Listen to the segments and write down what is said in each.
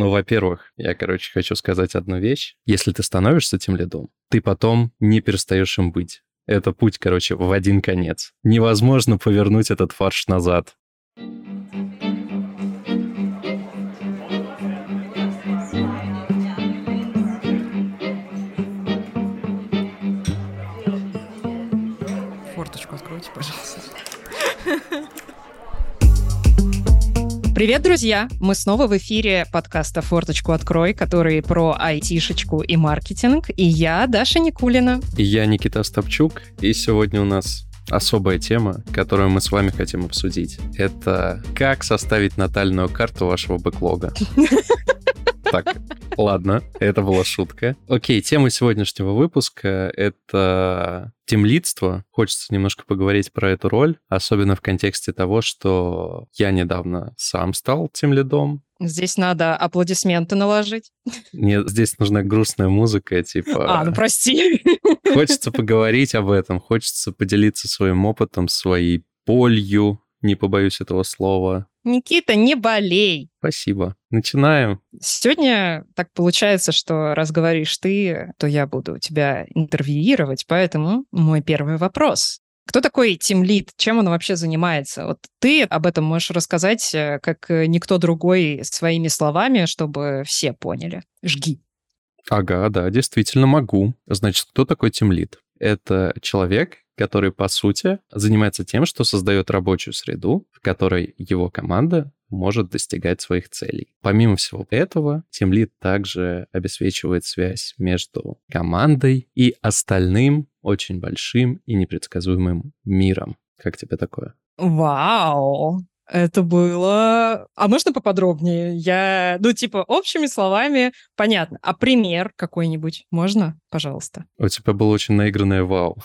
Ну, во-первых, я, короче, хочу сказать одну вещь. Если ты становишься тем лидом, ты потом не перестаешь им быть. Это путь, короче, в один конец. Невозможно повернуть этот фарш назад. Привет, друзья! Мы снова в эфире подкаста «Форточку открой», который про айтишечку и маркетинг. И я, Даша Никулина. И я, Никита Стопчук. И сегодня у нас особая тема, которую мы с вами хотим обсудить. Это как составить натальную карту вашего бэклога. Так, ладно, это была шутка. Окей, тема сегодняшнего выпуска — это темлидство. Хочется немножко поговорить про эту роль, особенно в контексте того, что я недавно сам стал темлидом, Здесь надо аплодисменты наложить. Нет, здесь нужна грустная музыка, типа... А, ну прости. Хочется поговорить об этом, хочется поделиться своим опытом, своей болью, не побоюсь этого слова. Никита, не болей. Спасибо. Начинаем. Сегодня так получается, что раз говоришь ты, то я буду тебя интервьюировать, поэтому мой первый вопрос. Кто такой тимлид? Чем он вообще занимается? Вот ты об этом можешь рассказать, э, как никто другой, своими словами, чтобы все поняли. Жги. Ага, да, действительно могу. Значит, кто такой тимлид? Это человек, который, по сути, занимается тем, что создает рабочую среду, в которой его команда может достигать своих целей. Помимо всего этого, Teamlead также обеспечивает связь между командой и остальным очень большим и непредсказуемым миром. Как тебе такое? Вау! Это было... А можно поподробнее? Я, ну, типа, общими словами понятно. А пример какой-нибудь можно, пожалуйста? У тебя было очень наигранное вау.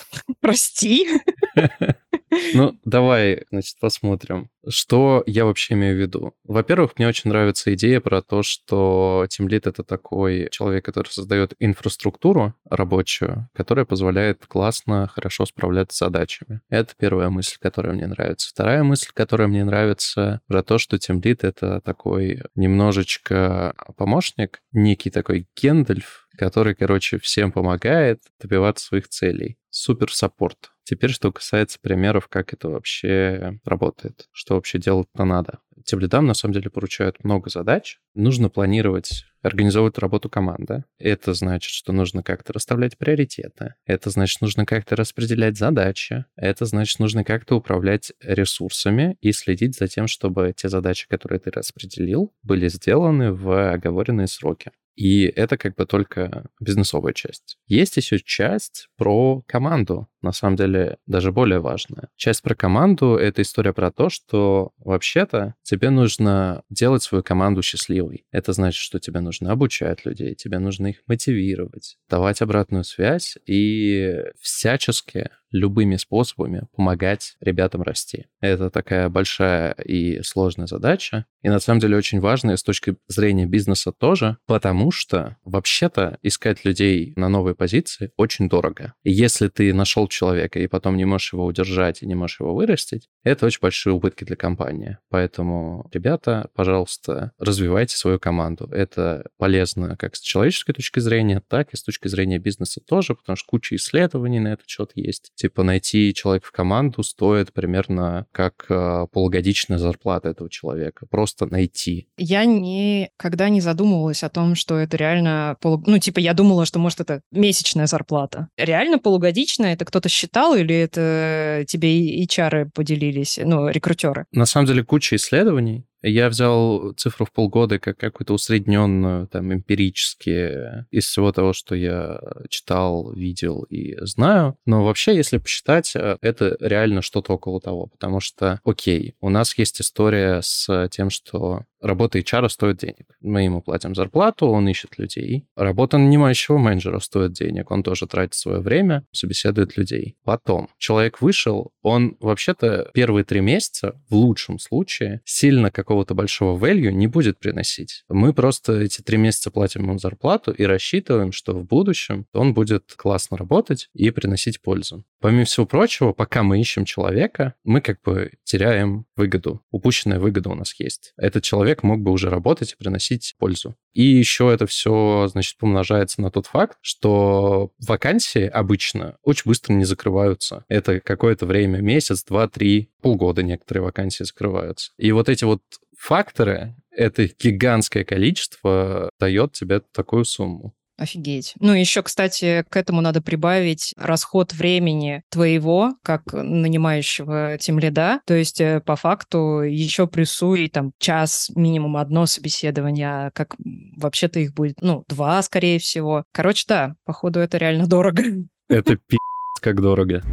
Прости. Ну, давай, значит, посмотрим. Что я вообще имею в виду? Во-первых, мне очень нравится идея про то, что Team это такой человек, который создает инфраструктуру рабочую, которая позволяет классно, хорошо справляться с задачами. Это первая мысль, которая мне нравится. Вторая мысль, которая мне нравится, про то, что Team это такой немножечко помощник, некий такой Гендальф, который, короче, всем помогает добиваться своих целей. Супер саппорт. Теперь, что касается примеров, как это вообще работает, что вообще делать-то надо. Тем лидам, на самом деле, поручают много задач. Нужно планировать организовывать работу команды. Это значит, что нужно как-то расставлять приоритеты. Это значит, нужно как-то распределять задачи. Это значит, нужно как-то управлять ресурсами и следить за тем, чтобы те задачи, которые ты распределил, были сделаны в оговоренные сроки. И это как бы только бизнесовая часть. Есть еще часть про команду, на самом деле даже более важная. Часть про команду — это история про то, что вообще-то тебе нужно делать свою команду счастливой. Это значит, что тебе нужно обучать людей, тебе нужно их мотивировать, давать обратную связь и всячески любыми способами помогать ребятам расти. Это такая большая и сложная задача, и на самом деле очень важная с точки зрения бизнеса тоже, потому что вообще-то искать людей на новые позиции очень дорого. И если ты нашел человека и потом не можешь его удержать и не можешь его вырастить, это очень большие убытки для компании. Поэтому, ребята, пожалуйста, развивайте свою команду. Это полезно как с человеческой точки зрения, так и с точки зрения бизнеса тоже, потому что куча исследований на этот счет есть типа найти человека в команду стоит примерно как э, полугодичная зарплата этого человека. Просто найти. Я никогда не задумывалась о том, что это реально... Полу... Ну, типа, я думала, что, может, это месячная зарплата. Реально полугодичная? Это кто-то считал или это тебе HR поделились, ну, рекрутеры? На самом деле куча исследований. Я взял цифру в полгода как какую-то усредненную, там, эмпирически, из всего того, что я читал, видел и знаю. Но вообще, если посчитать, э, это реально что-то около того, потому что, окей, у нас есть история с тем, что работа HR стоит денег. Мы ему платим зарплату, он ищет людей. Работа нанимающего менеджера стоит денег, он тоже тратит свое время, собеседует людей. Потом человек вышел, он вообще-то первые три месяца, в лучшем случае, сильно какого-то большого value не будет приносить. Мы просто эти три месяца платим ему зарплату и рассчитываем, что в будущем он будет классно работать и приносить пользу. Помимо всего прочего, пока мы ищем человека, мы как бы теряем выгоду. Упущенная выгода у нас есть. Этот человек мог бы уже работать и приносить пользу. И еще это все, значит, помножается на тот факт, что вакансии обычно очень быстро не закрываются. Это какое-то время, месяц, два, три, полгода некоторые вакансии закрываются. И вот эти вот факторы, это гигантское количество дает тебе такую сумму. Офигеть. Ну, еще, кстати, к этому надо прибавить расход времени твоего, как нанимающего тем лида. То есть, э, по факту, еще плюсуй там час, минимум одно собеседование, а как вообще-то их будет, ну, два, скорее всего. Короче, да, походу, это реально дорого. Это пи*** как дорого.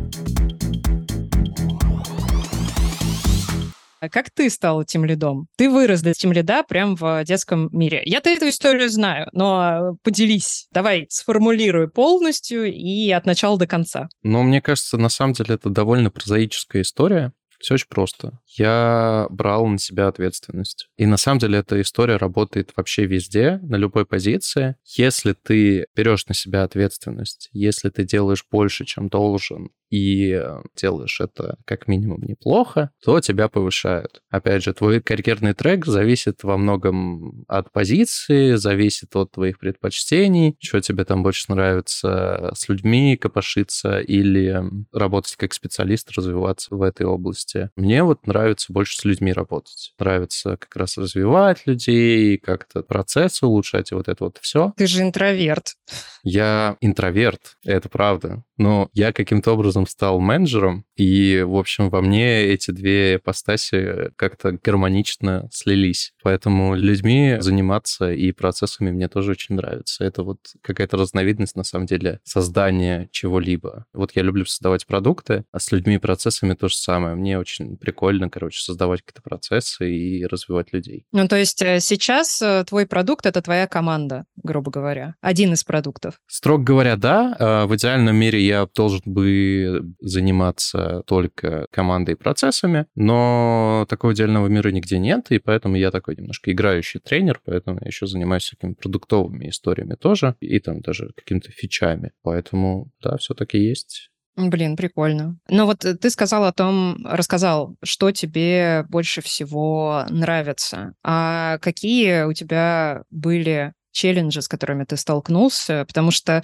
Как ты стал тем лидом? Ты вырос до тем лида прям в детском мире. Я-то эту историю знаю, но поделись. Давай, сформулируй полностью и от начала до конца. Ну, мне кажется, на самом деле это довольно прозаическая история. Все очень просто. Я брал на себя ответственность. И на самом деле эта история работает вообще везде, на любой позиции. Если ты берешь на себя ответственность, если ты делаешь больше, чем должен, и э, делаешь это как минимум неплохо, то тебя повышают. Опять же, твой карьерный трек зависит во многом от позиции, зависит от твоих предпочтений, что тебе там больше нравится с людьми копошиться или работать как специалист, развиваться в этой области. Мне вот нравится больше с людьми работать. Нравится как раз развивать людей, как-то процессы улучшать и вот это вот все. Ты же интроверт. Я интроверт, это правда. Но я каким-то образом стал менеджером, и, в общем, во мне эти две ипостаси как-то гармонично слились. Поэтому людьми заниматься и процессами мне тоже очень нравится. Это вот какая-то разновидность, на самом деле, создания чего-либо. Вот я люблю создавать продукты, а с людьми и процессами то же самое. Мне очень прикольно, короче, создавать какие-то процессы и развивать людей. Ну, то есть э, сейчас э, твой продукт — это твоя команда, грубо говоря. Один из продуктов. Строго говоря, да. А в идеальном мире я должен бы заниматься только командой и процессами, но такого идеального мира нигде нет, и поэтому я такой немножко играющий тренер, поэтому я еще занимаюсь всякими продуктовыми историями тоже, и там даже какими-то фичами. Поэтому, да, все-таки есть Блин, прикольно. Но вот ты сказал о том, рассказал, что тебе больше всего нравится. А какие у тебя были челленджи, с которыми ты столкнулся? Потому что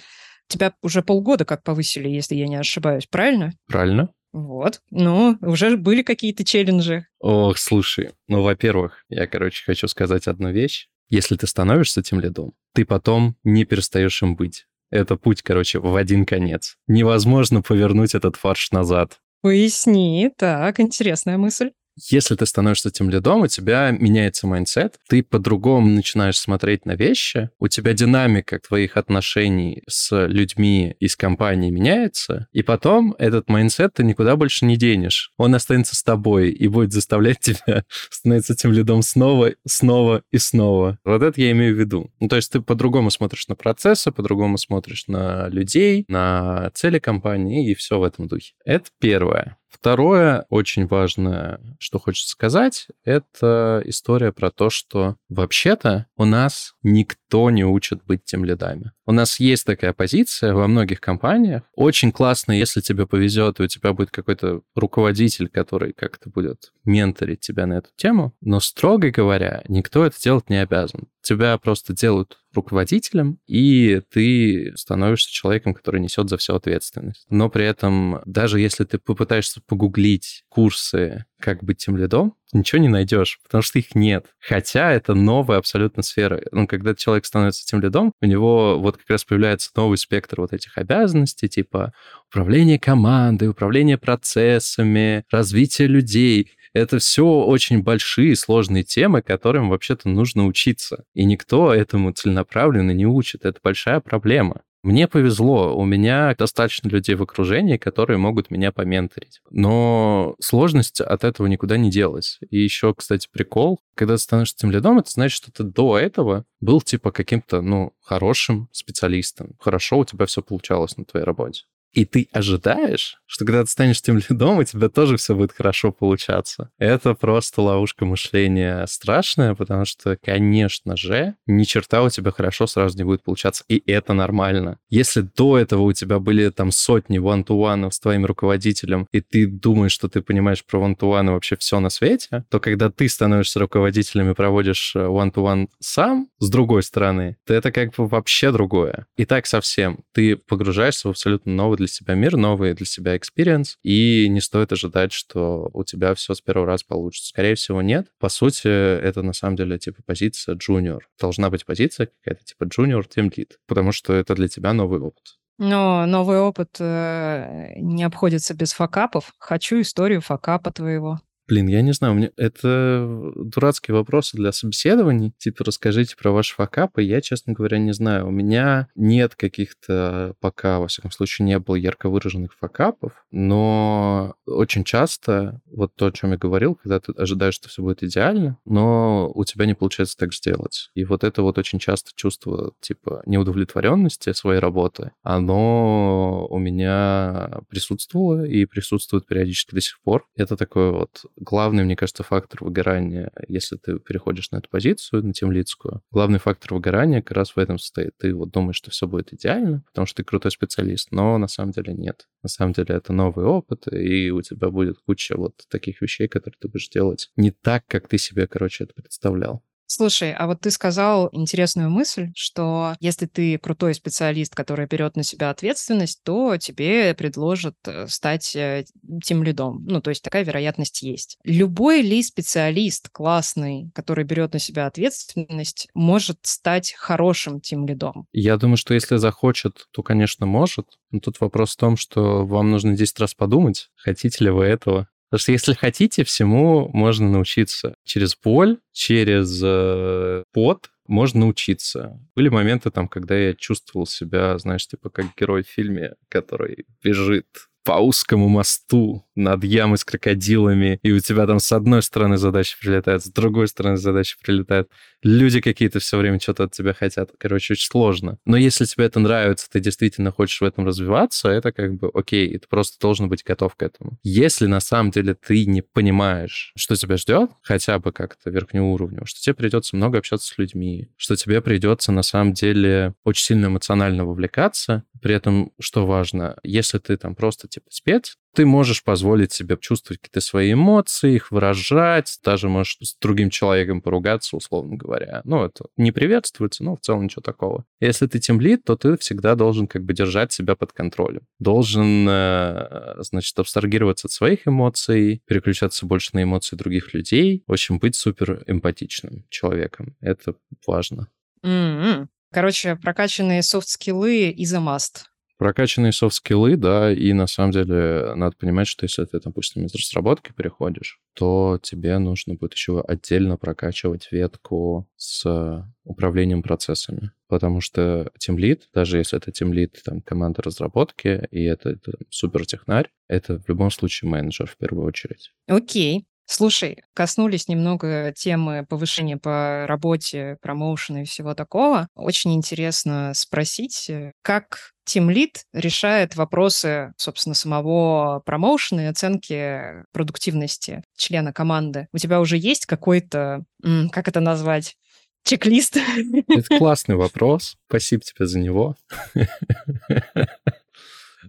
Тебя уже полгода как повысили, если я не ошибаюсь, правильно? Правильно. Вот. Ну, уже были какие-то челленджи. Ох, слушай, ну, во-первых, я, короче, хочу сказать одну вещь. Если ты становишься тимлидом, ты потом не перестаешь им быть. Это путь, короче, в один конец. Невозможно повернуть этот фарш назад. Поясни. Так, интересная мысль. Если ты становишься тимлидом, у тебя меняется mindset, ты по-другому начинаешь смотреть на вещи, у тебя динамика твоих отношений с людьми из компании меняется, и потом этот mindset ты никуда больше не денешь. Он останется с тобой и будет заставлять тебя становиться тем лидом снова, снова и снова. Вот это я имею в виду. Ну, то есть ты по-другому смотришь на процессы, по-другому смотришь на людей, на цели компании и все в этом духе. Это первое. Второе, очень важное, что хочется сказать, это история про то, что вообще-то у нас никто не учит быть тем лидами. У нас есть такая позиция во многих компаниях. Очень классно, если тебе повезет, и у тебя будет какой-то руководитель, который как-то будет менторить тебя на эту тему. Но, строго говоря, никто это делать не обязан. Тебя просто делают руководителем, и ты становишься человеком, который несет за все ответственность. Но при этом, даже если ты попытаешься погуглить курсы «Как быть тем лидом», ничего не найдешь, потому что их нет. Хотя это новая абсолютно сфера. Ну, когда человек становится тем лидом, у него вот как раз появляется новый спектр вот этих обязанностей, типа управление командой, управление процессами, развитие людей. Это все очень большие, сложные темы, которым вообще-то нужно учиться. И никто этому целенаправленно не учит. Это большая проблема. Мне повезло, у меня достаточно людей в окружении, которые могут меня поменторить. Но сложность от этого никуда не делась. И еще, кстати, прикол, когда ты становишься тем лидом, это значит, что ты до этого был типа каким-то, ну, хорошим специалистом. Хорошо у тебя все получалось на твоей работе. И ты ожидаешь, что когда ты станешь тем лидом, у тебя тоже все будет хорошо получаться. Это просто ловушка мышления страшная, потому что, конечно же, ни черта у тебя хорошо сразу не будет получаться, и это нормально. Если до этого у тебя были там сотни one-to-one с твоим руководителем, и ты думаешь, что ты понимаешь про one-to-one вообще все на свете, то когда ты становишься руководителем и проводишь э, one-to-one сам, с другой стороны, то это как бы вообще другое. И так совсем. Ты погружаешься в абсолютно новый для себя мир, новый для себя experience, и не стоит ожидать, что у тебя все с первого раза получится. Скорее всего, нет. По сути, это на самом деле типа позиция junior. Должна быть позиция какая-то типа junior team lead, потому что это для тебя новый опыт. Но новый опыт э, не обходится без факапов. Хочу историю факапа твоего. Блин, я не знаю, мне это дурацкие вопросы для собеседований. Типа, расскажите про ваши факапы. Я, честно говоря, не знаю. У меня нет каких-то пока, во всяком случае, не было ярко выраженных факапов, но очень часто, вот то, о чем я говорил, когда ты ожидаешь, что все будет идеально, но у тебя не получается так сделать. И вот это вот очень часто чувство, типа, неудовлетворенности своей работы, оно у меня присутствовало и присутствует периодически до сих пор. Это такое вот главный, мне кажется, фактор выгорания, если ты переходишь на эту позицию, на темлицкую, главный фактор выгорания как раз в этом состоит. Ты вот думаешь, что все будет идеально, потому что ты крутой специалист, но на самом деле нет. На самом деле это новый опыт, и у тебя будет куча вот таких вещей, которые ты будешь делать не так, как ты себе, короче, это представлял. Слушай, а вот ты сказал интересную мысль, что если ты крутой специалист, который берет на себя ответственность, то тебе предложат э, стать э, тем лидом. Ну, то есть такая вероятность есть. Любой ли специалист классный, который берет на себя ответственность, может стать хорошим тем лидом? Я думаю, что если захочет, то, конечно, может. Но тут вопрос в том, что вам нужно 10 раз подумать, хотите ли вы этого. Потому что если хотите, всему можно научиться. Через боль, через э, пот можно научиться. Были моменты там, когда я чувствовал себя, знаешь, типа как герой в фильме, который бежит по узкому мосту над ямой с крокодилами, и у тебя там с одной стороны задачи прилетают, с другой стороны задачи прилетают. Люди какие-то все время что-то от тебя хотят. Короче, очень сложно. Но если тебе это нравится, ты действительно хочешь в этом развиваться, это как бы окей, и ты просто должен быть готов к этому. Если на самом деле ты не понимаешь, что тебя ждет, хотя бы как-то верхнеуровнево, что тебе придется много общаться с людьми, что тебе придется на самом деле очень сильно эмоционально вовлекаться, при этом, что важно, если ты там просто типа спец, ты можешь позволить себе чувствовать какие-то свои эмоции, их выражать, даже можешь с другим человеком поругаться, условно говоря. Ну, это не приветствуется, но в целом ничего такого. Если ты тимлид, то ты всегда должен как бы держать себя под контролем. Должен, э, значит, абстрагироваться от своих эмоций, переключаться больше на эмоции других людей. В общем, быть супер эмпатичным человеком. Это важно. Mm-hmm. Короче, прокачанные софт-скиллы is a must. Прокачанные софт-скиллы, да, и на самом деле надо понимать, что если ты, допустим, из разработки переходишь, то тебе нужно будет еще отдельно прокачивать ветку с управлением процессами. Потому что тимлит, даже если это тимлит там, команды разработки, и это, это супер технарь, это в любом случае менеджер в первую очередь. Окей. Слушай, коснулись немного темы повышения по работе, промоушена и всего такого. Очень интересно спросить, э, как Team Lead решает вопросы, собственно, самого промоушена и оценки продуктивности члена команды. У тебя уже есть какой-то, как это назвать, чек-лист? Это классный вопрос. Спасибо тебе за него.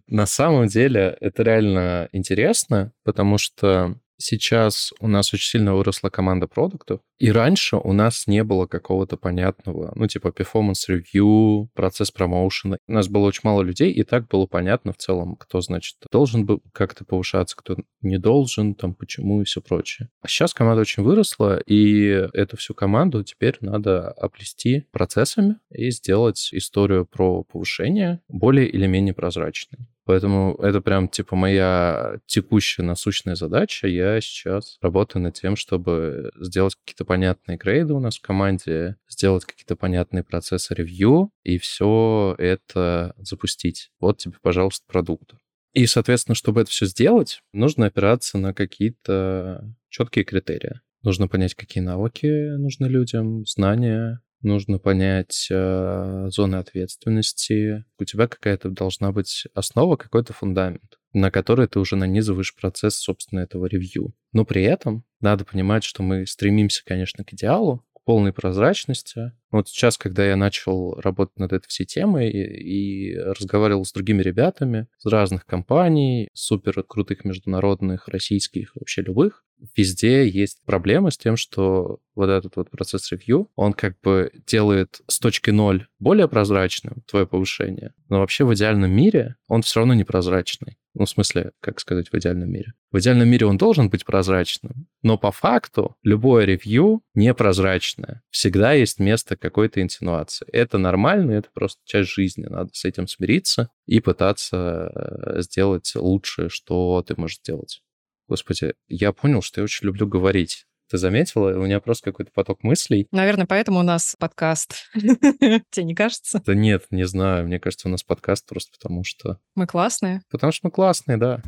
На самом деле это реально интересно, потому что сейчас у нас очень сильно выросла команда продуктов, и раньше у нас не было какого-то понятного, ну, типа performance review, процесс промоушена. У нас было очень мало людей, и так было понятно в целом, кто, значит, должен был как-то повышаться, кто не должен, там, почему и все прочее. А сейчас команда очень выросла, и эту всю команду теперь надо оплести процессами и сделать историю про повышение более или менее прозрачной. Поэтому это прям типа моя текущая насущная задача. Я сейчас работаю над тем, чтобы сделать какие-то понятные грейды у нас в команде, сделать какие-то понятные процессы ревью и все это запустить. Вот тебе, пожалуйста, продукт. И, соответственно, чтобы это все сделать, нужно опираться на какие-то четкие критерии. Нужно понять, какие навыки нужны людям, знания, нужно понять э, зоны ответственности. У тебя какая-то должна быть основа, какой-то фундамент, на который ты уже нанизываешь процесс, собственно, этого ревью. Но при этом надо понимать, что мы стремимся, конечно, к идеалу, полной прозрачности. Вот сейчас, когда я начал работать над этой всей темой и, и разговаривал с другими ребятами из разных компаний, супер крутых международных, российских, вообще любых, везде есть проблема с тем, что вот этот вот процесс ревью, он как бы делает с точки ноль более прозрачным твое повышение, но вообще в идеальном мире он все равно непрозрачный. Ну, в смысле, как сказать, в идеальном мире. В идеальном мире он должен быть прозрачным, но по факту любое ревью непрозрачное. Всегда есть место какой-то инсинуации. Это нормально, это просто часть жизни. Надо с этим смириться и пытаться э, сделать лучшее, что ты можешь сделать. Господи, я понял, что я очень люблю говорить. Ты заметила? У меня просто какой-то поток мыслей. Наверное, поэтому у нас подкаст. Тебе не кажется? Да нет, не знаю. Мне кажется, у нас подкаст просто потому что... Мы классные? Потому что мы классные, да.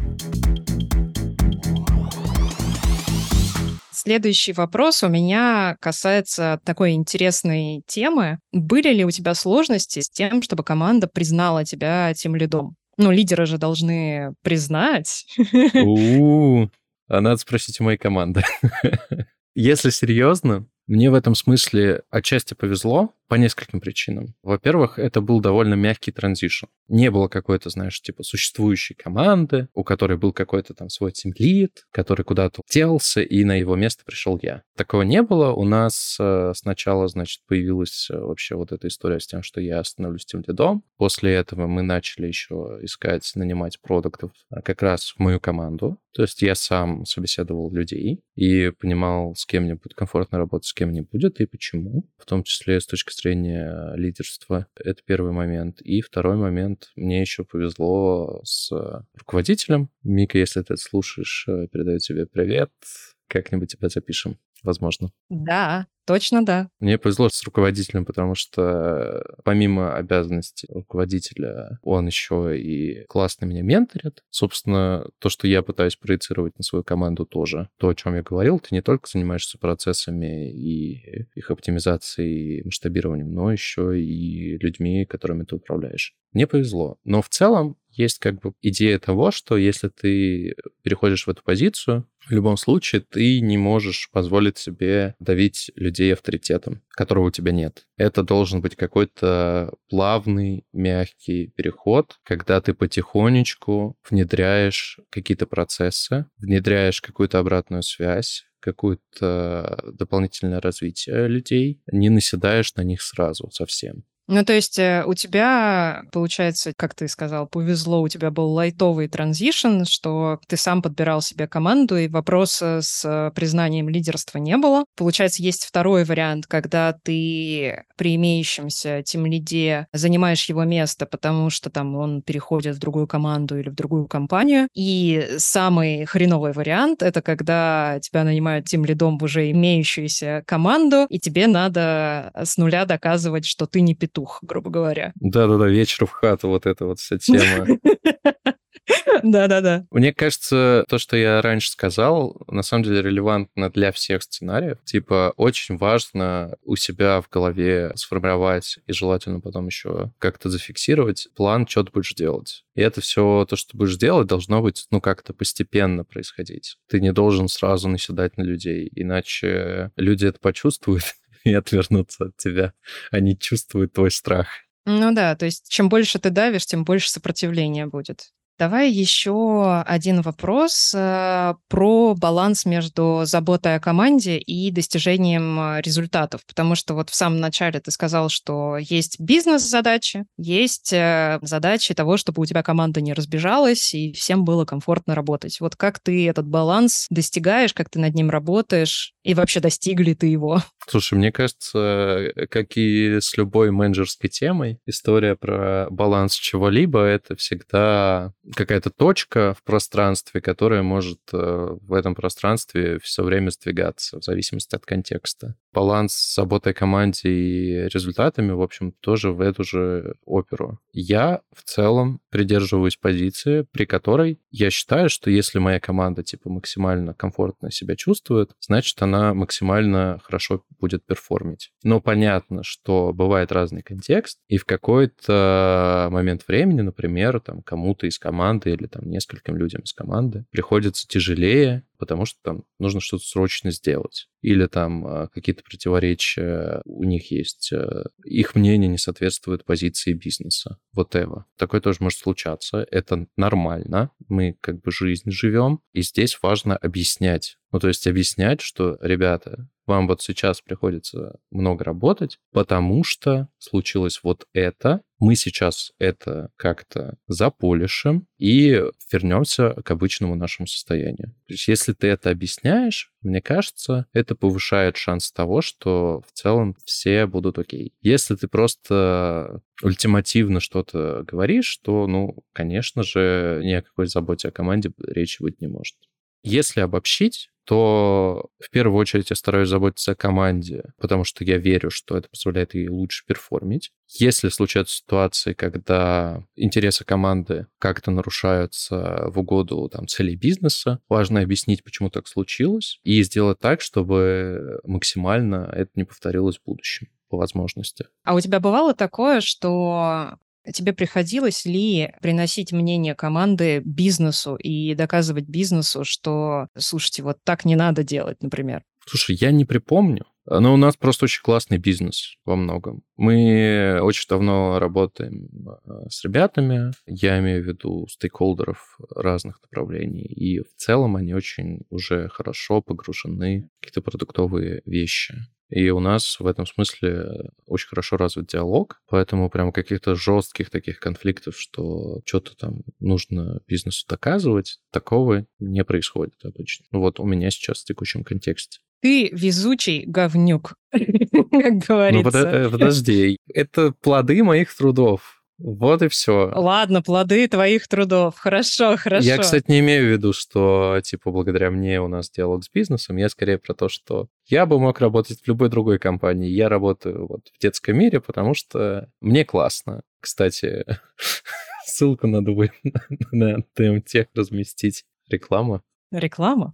Следующий вопрос у меня касается такой интересной темы. Были ли у тебя сложности с тем, чтобы команда признала тебя тем лидом? Ну, лидеры же должны признать. Надо спросить у моей команды. Если серьезно, мне в этом смысле отчасти повезло по нескольким причинам. Во-первых, это был довольно мягкий транзишн. Не было какой-то, знаешь, типа существующей команды, у которой был какой-то там свой тимлид, который куда-то делся, и на его место пришел я. Такого не было. У нас э, сначала, значит, появилась э, вообще вот эта история с тем, что я становлюсь тимлидом. После этого мы начали еще искать, нанимать продуктов э, как раз в мою команду. То есть я сам собеседовал людей и понимал, с кем мне будет комфортно работать, с кем не будет и почему, в том числе с точки зрения лидерства. Это первый момент. И второй момент, мне еще повезло с руководителем. Мика, если ты это слушаешь, э, передаю тебе привет. Как-нибудь тебя запишем возможно. Да, точно да. Мне повезло с руководителем, потому что помимо обязанностей руководителя, он еще и классно меня менторит. Собственно, то, что я пытаюсь проецировать на свою команду тоже. То, о чем я говорил, ты не только занимаешься процессами и их оптимизацией и масштабированием, но еще и людьми, которыми ты управляешь. Мне повезло. Но в целом есть как бы идея того, что если ты переходишь в эту позицию, в любом случае ты не можешь позволить себе давить людей авторитетом, которого у тебя нет. Это должен быть какой-то плавный, мягкий переход, когда ты потихонечку внедряешь какие-то процессы, внедряешь какую-то обратную связь, какое-то дополнительное развитие людей, не наседаешь на них сразу совсем. Ну, то есть э, у тебя, получается, как ты сказал, повезло, у тебя был лайтовый транзишн, что ты сам подбирал себе команду, и вопроса с признанием лидерства не было. Получается, есть второй вариант, когда ты при имеющемся тем лиде занимаешь его место, потому что там он переходит в другую команду или в другую компанию. И самый хреновый вариант — это когда тебя нанимают тем лидом в уже имеющуюся команду, и тебе надо с нуля доказывать, что ты не петух петух, грубо говоря. Да-да-да, вечер в хату, вот эта вот вся тема. Да-да-да. Мне кажется, то, что я раньше сказал, на самом деле релевантно для всех сценариев. Типа, очень важно у себя в голове сформировать и желательно потом еще как-то зафиксировать план, что ты будешь делать. И это все то, что ты будешь делать, должно быть, ну, как-то постепенно происходить. Ты не должен сразу наседать на людей, иначе люди это почувствуют и отвернутся от тебя. Они чувствуют твой страх. Ну да, то есть чем больше ты давишь, тем больше сопротивления будет. Давай еще один вопрос э, про баланс между заботой о команде и достижением э, результатов. Потому что вот в самом начале ты сказал, что есть бизнес-задачи, есть э, задачи того, чтобы у тебя команда не разбежалась и всем было комфортно работать. Вот как ты этот баланс достигаешь, как ты над ним работаешь, и вообще достигли ты его? Слушай, мне кажется, как и с любой менеджерской темой, история про баланс чего-либо — это всегда какая-то точка в пространстве, которая может э, в этом пространстве все время сдвигаться в зависимости от контекста. Баланс с заботой о команде и результатами, в общем, тоже в эту же оперу. Я в целом придерживаюсь позиции, при которой я считаю, что если моя команда типа максимально комфортно себя чувствует, значит, она максимально хорошо будет перформить. Но понятно, что бывает разный контекст, и в какой-то момент времени, например, там кому-то из команды или там нескольким людям из команды приходится тяжелее потому что там нужно что-то срочно сделать. Или там а, какие-то противоречия у них есть, э, их мнение не соответствует позиции бизнеса. Вот это. Такое тоже может случаться. Это нормально. Мы как бы жизнь живем. И здесь важно объяснять. Ну, то есть объяснять, что, ребята, вам вот сейчас приходится много работать, потому что случилось вот это, мы сейчас это как-то заполишим и вернемся к обычному нашему состоянию. То есть если ты это объясняешь, мне кажется, это повышает шанс того, что в целом все будут окей. Если ты просто ультимативно что-то говоришь, то, ну, конечно же, ни о какой заботе о команде речи быть не может. Если обобщить, то в первую очередь я стараюсь заботиться о команде, потому что я верю, что это позволяет ей лучше перформить. Если случаются ситуации, когда интересы команды как-то нарушаются в угоду там, целей бизнеса, важно объяснить, почему так случилось, и сделать так, чтобы максимально это не повторилось в будущем по возможности. А у тебя бывало такое, что Тебе приходилось ли приносить мнение команды бизнесу и доказывать бизнесу, что, слушайте, вот так не надо делать, например? Слушай, я не припомню, но у нас просто очень классный бизнес во многом. Мы очень давно работаем а, с ребятами, я имею в виду стейкхолдеров разных направлений, и в целом они очень уже хорошо погружены в какие-то продуктовые вещи. И у нас в этом смысле очень хорошо развит диалог, поэтому прям каких-то жестких таких конфликтов, что что-то там нужно бизнесу доказывать, такого не происходит обычно. Вот у меня сейчас в текущем контексте. Ты везучий говнюк, как говорится. Ну, подожди, это плоды моих трудов. Вот и все. Ладно, плоды твоих трудов. Хорошо, хорошо. Я, кстати, не имею в виду, что, типа, благодаря мне у нас диалог с бизнесом. Я скорее про то, что я бы мог работать в любой другой компании. Я работаю вот в детском мире, потому что мне классно. Кстати, ссылку надо будет на ТМТех разместить. Реклама. Реклама?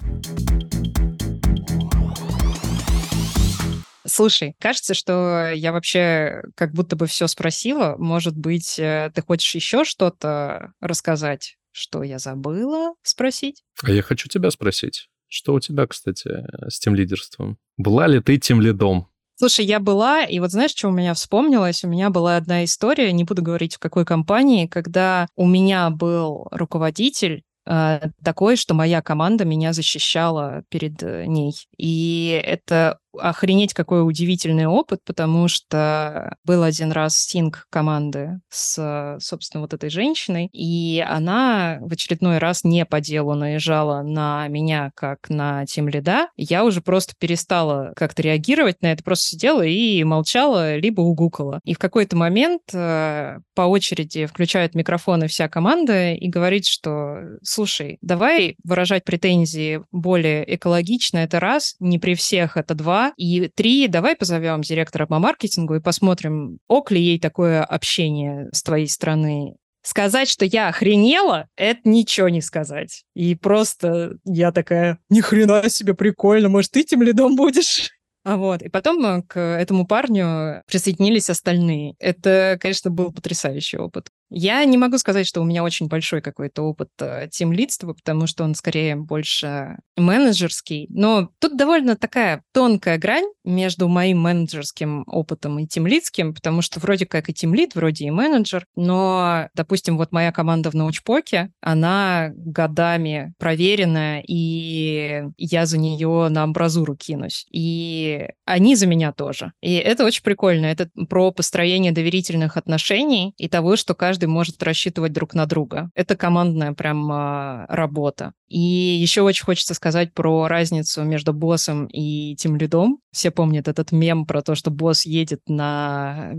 Слушай, кажется, что я вообще как будто бы все спросила. Может быть, э, ты хочешь еще что-то рассказать, что я забыла спросить? А я хочу тебя спросить. Что у тебя, кстати, с тем лидерством? Была ли ты тем лидом? Слушай, я была, и вот знаешь, что у меня вспомнилось? У меня была одна история, не буду говорить в какой компании, когда у меня был руководитель, э, такой, что моя команда меня защищала перед э, ней. И это охренеть какой удивительный опыт, потому что был один раз синг команды с, собственно, вот этой женщиной, и она в очередной раз не по делу наезжала на меня, как на тем лида. Я уже просто перестала как-то реагировать на это, просто сидела и молчала, либо угукала. И в какой-то момент э, по очереди включают микрофоны вся команда и говорит, что, слушай, давай выражать претензии более экологично, это раз, не при всех это два, и три, давай позовем директора по маркетингу и посмотрим, ок ли ей такое общение с твоей стороны. Сказать, что я охренела, это ничего не сказать. И просто я такая, ни хрена себе прикольно, может, ты тем лидом будешь? А вот. И потом э, к этому парню присоединились остальные. Это, конечно, был потрясающий опыт. Я не могу сказать, что у меня очень большой какой-то опыт э, тимлидства, потому что он скорее больше менеджерский. Но тут довольно такая тонкая грань между моим менеджерским опытом и тимлидским, потому что вроде как и тимлид, вроде и менеджер, но, допустим, вот моя команда в научпоке, она годами проверенная, и я за нее на амбразуру кинусь. И они за меня тоже. И это очень прикольно. Это про построение доверительных отношений и того, что каждый каждый может рассчитывать друг на друга. Это командная прям а, работа. И еще очень хочется сказать про разницу между боссом и тем лидом. Все помнят этот мем про то, что босс едет на,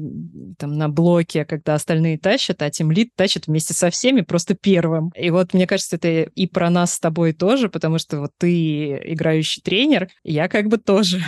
там, на блоке, когда остальные тащат, а тем лид тащит вместе со всеми просто первым. И вот мне кажется, это и про нас с тобой тоже, потому что вот ты играющий тренер, я как бы тоже.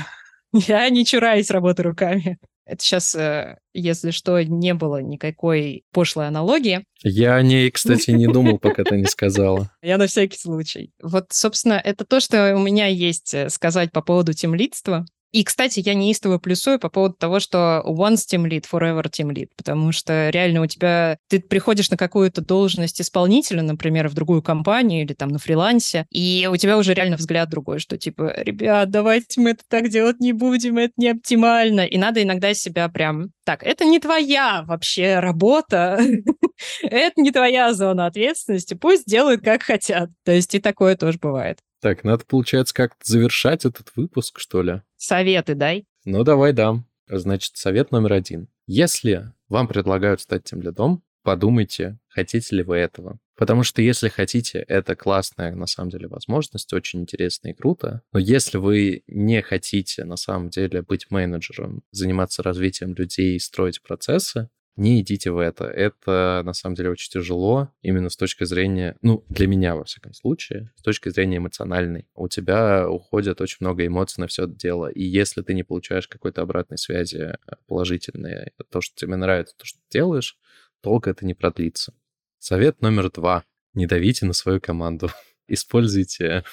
Я не чураюсь работы руками. Это сейчас, э, если что, не было никакой пошлой аналогии. Я о ней, кстати, не думал, пока ты не сказала. Я на всякий случай. Вот, собственно, это то, что у меня есть э, сказать по поводу темлидства. И, кстати, я неистово плюсую по поводу того, что once team lead, forever team lead, потому что реально у тебя... Ты приходишь на какую-то должность исполнителя, например, в другую компанию или там на фрилансе, и у тебя уже реально взгляд другой, что типа, ребят, давайте мы это так делать не будем, это не оптимально. И надо иногда себя прям... Так, это не твоя вообще работа, это не твоя зона ответственности, пусть делают как хотят. То есть и такое тоже бывает. Так, надо, получается, как-то завершать этот выпуск, что ли? Советы дай. Ну, давай дам. Значит, совет номер один. Если вам предлагают стать тем лидом, подумайте, хотите ли вы этого. Потому что если хотите, это классная, на самом деле, возможность, очень интересно и круто. Но если вы не хотите, на самом деле, быть менеджером, заниматься развитием людей и строить процессы, не идите в это. Это, на самом деле, очень тяжело, именно с точки зрения, ну, для меня, во всяком случае, с точки зрения эмоциональной. У тебя уходит очень много эмоций на все это дело, и если ты не получаешь какой-то обратной связи э, положительной, то, что тебе нравится, то, что ты делаешь, долго это не продлится. Совет номер два. Не давите на свою команду. Используйте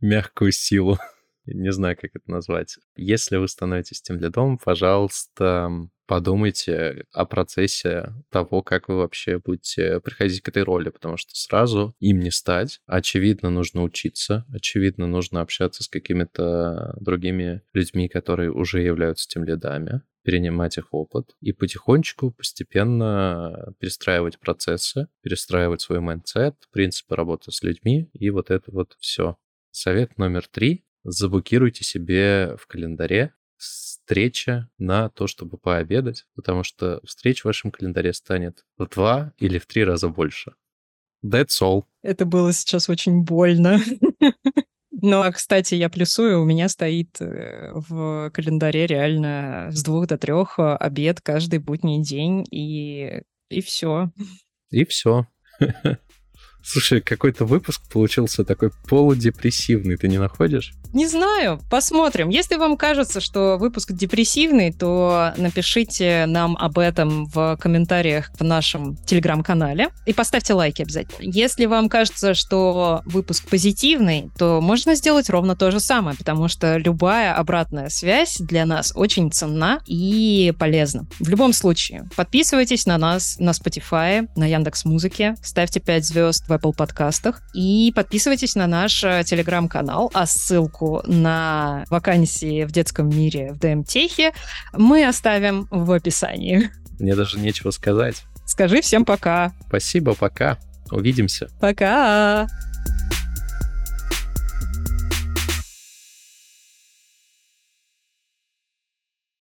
мягкую силу. Не знаю, как это назвать. Если вы становитесь тем лидом, пожалуйста, подумайте о процессе того, как вы вообще будете приходить к этой роли, потому что сразу им не стать. Очевидно, нужно учиться, очевидно, нужно общаться с какими-то другими людьми, которые уже являются тимлидами перенимать их опыт и потихонечку, постепенно перестраивать процессы, перестраивать свой mindset, принципы работы с людьми и вот это вот все. Совет номер три. Заблокируйте себе в календаре встреча на то, чтобы пообедать, потому что встреч в вашем календаре станет в два или в три раза больше. That's all. Это было сейчас очень больно. Но, кстати, я плюсую, у меня стоит э, в календаре реально с двух до трех э, обед каждый будний день, и, и все. И все. Слушай, какой-то выпуск получился такой полудепрессивный, ты не находишь? Не знаю, посмотрим. Если вам кажется, что выпуск депрессивный, то напишите нам об этом в комментариях в нашем телеграм-канале и поставьте лайки обязательно. Если вам кажется, что выпуск позитивный, то можно сделать ровно то же самое, потому что любая обратная связь для нас очень ценна и полезна. В любом случае, подписывайтесь на нас на Spotify, на Яндекс Музыке, ставьте 5 звезд в Apple подкастах и подписывайтесь на наш э, телеграм-канал, а ссылку ссылку на вакансии в детском мире в ДМТехе мы оставим в описании. Мне даже нечего сказать. Скажи всем пока. Спасибо, пока. Увидимся. Пока.